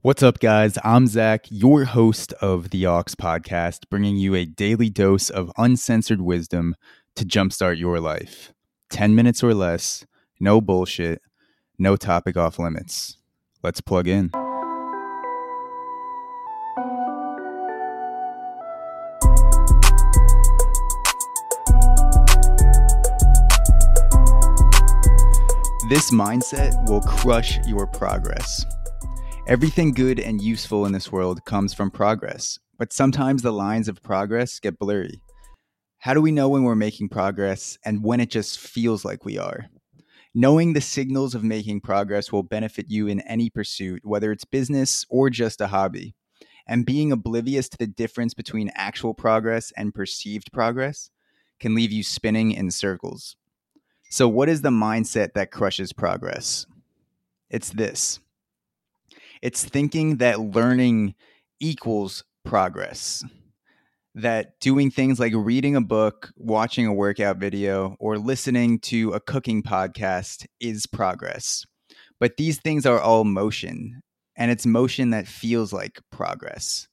What's up, guys? I'm Zach, your host of the Aux podcast, bringing you a daily dose of uncensored wisdom to jumpstart your life. 10 minutes or less, no bullshit, no topic off limits. Let's plug in. This mindset will crush your progress. Everything good and useful in this world comes from progress, but sometimes the lines of progress get blurry. How do we know when we're making progress and when it just feels like we are? Knowing the signals of making progress will benefit you in any pursuit, whether it's business or just a hobby. And being oblivious to the difference between actual progress and perceived progress can leave you spinning in circles. So, what is the mindset that crushes progress? It's this it's thinking that learning equals progress. That doing things like reading a book, watching a workout video, or listening to a cooking podcast is progress. But these things are all motion, and it's motion that feels like progress.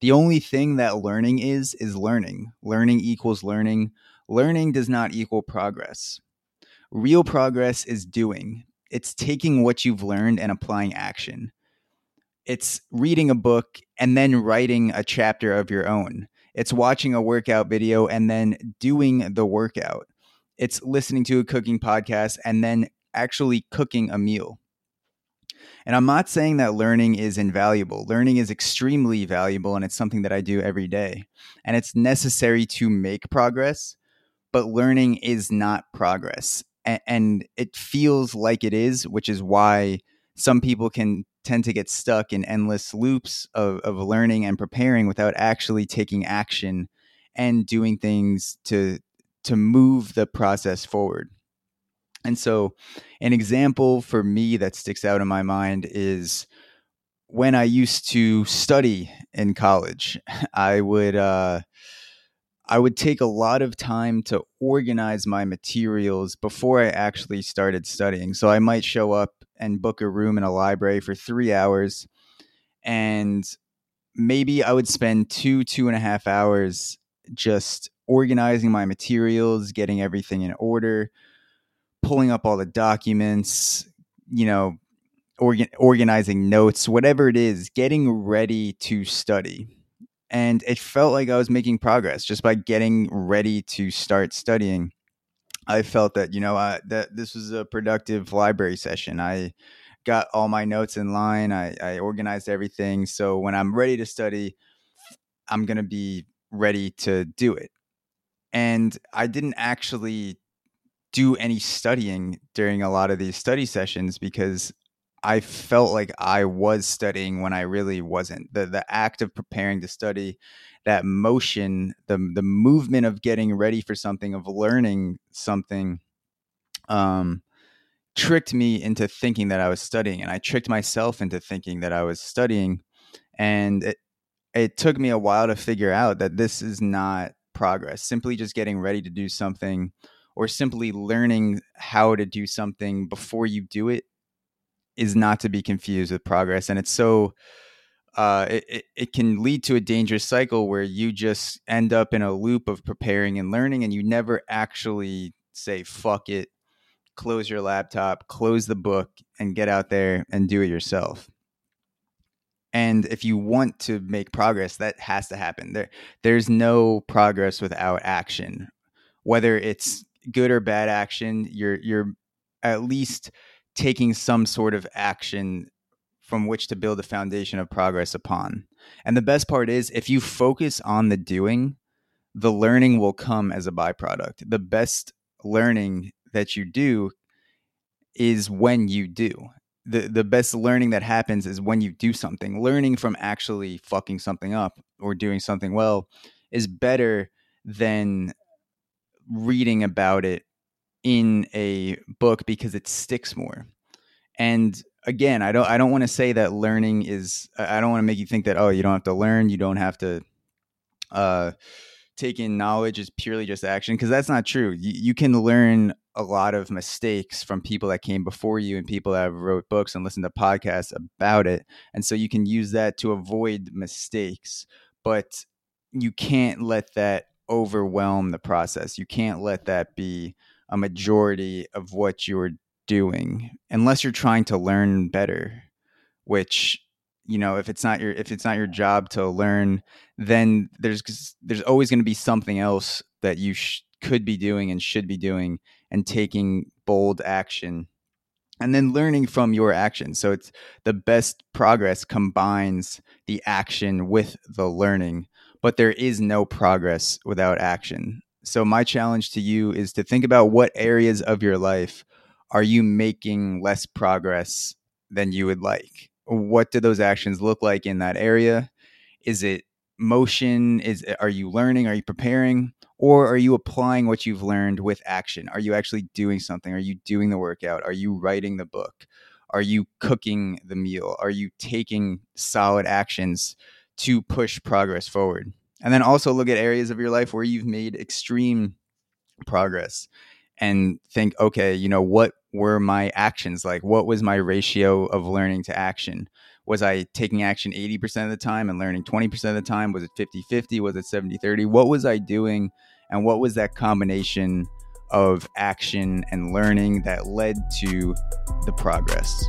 The only thing that learning is, is learning. Learning equals learning. Learning does not equal progress. Real progress is doing, it's taking what you've learned and applying action. It's reading a book and then writing a chapter of your own. It's watching a workout video and then doing the workout. It's listening to a cooking podcast and then actually cooking a meal. And I'm not saying that learning is invaluable. Learning is extremely valuable and it's something that I do every day. And it's necessary to make progress, but learning is not progress and it feels like it is, which is why some people can tend to get stuck in endless loops of, of learning and preparing without actually taking action and doing things to to move the process forward. And so, an example for me that sticks out in my mind is when I used to study in college. I would uh, I would take a lot of time to organize my materials before I actually started studying. So I might show up and book a room in a library for three hours. And maybe I would spend two, two and a half hours just organizing my materials, getting everything in order, pulling up all the documents, you know, organ- organizing notes, whatever it is, getting ready to study and it felt like I was making progress just by getting ready to start studying. I felt that you know I, that this was a productive library session. I got all my notes in line. I, I organized everything. So when I'm ready to study, I'm gonna be ready to do it. And I didn't actually do any studying during a lot of these study sessions because I felt like I was studying when I really wasn't. The the act of preparing to study, that motion, the the movement of getting ready for something, of learning something, um, tricked me into thinking that I was studying, and I tricked myself into thinking that I was studying, and it it took me a while to figure out that this is not progress. Simply just getting ready to do something, or simply learning how to do something before you do it is not to be confused with progress and it's so uh, it, it can lead to a dangerous cycle where you just end up in a loop of preparing and learning and you never actually say fuck it close your laptop close the book and get out there and do it yourself. And if you want to make progress that has to happen. There there's no progress without action. Whether it's good or bad action you're you're at least taking some sort of action from which to build a foundation of progress upon. And the best part is if you focus on the doing, the learning will come as a byproduct. The best learning that you do is when you do. The the best learning that happens is when you do something. Learning from actually fucking something up or doing something well is better than reading about it in a book because it sticks more. And again, I don't I don't want to say that learning is I don't want to make you think that oh, you don't have to learn, you don't have to uh take in knowledge is purely just action because that's not true. You, you can learn a lot of mistakes from people that came before you and people that wrote books and listened to podcasts about it. And so you can use that to avoid mistakes, but you can't let that overwhelm the process. You can't let that be a majority of what you're doing unless you're trying to learn better, which you know if it's not your if it's not your job to learn then there's there's always going to be something else that you sh- could be doing and should be doing and taking bold action and then learning from your action. So it's the best progress combines the action with the learning but there is no progress without action so my challenge to you is to think about what areas of your life are you making less progress than you would like? What do those actions look like in that area? Is it motion? Is eh, are you learning? Are you preparing? Or are you applying what you've learned with action? Are you actually doing something? Are you doing the workout? Are you writing the book? Are you cooking the meal? Are you taking solid actions to push progress forward and then also look at areas of your life where you've made extreme progress and think okay you know what were my actions like what was my ratio of learning to action was I taking action 80% of the time and learning 20% of the time? Was it 50 50? Was it 70 30? What was I doing? And what was that combination of action and learning that led to the progress?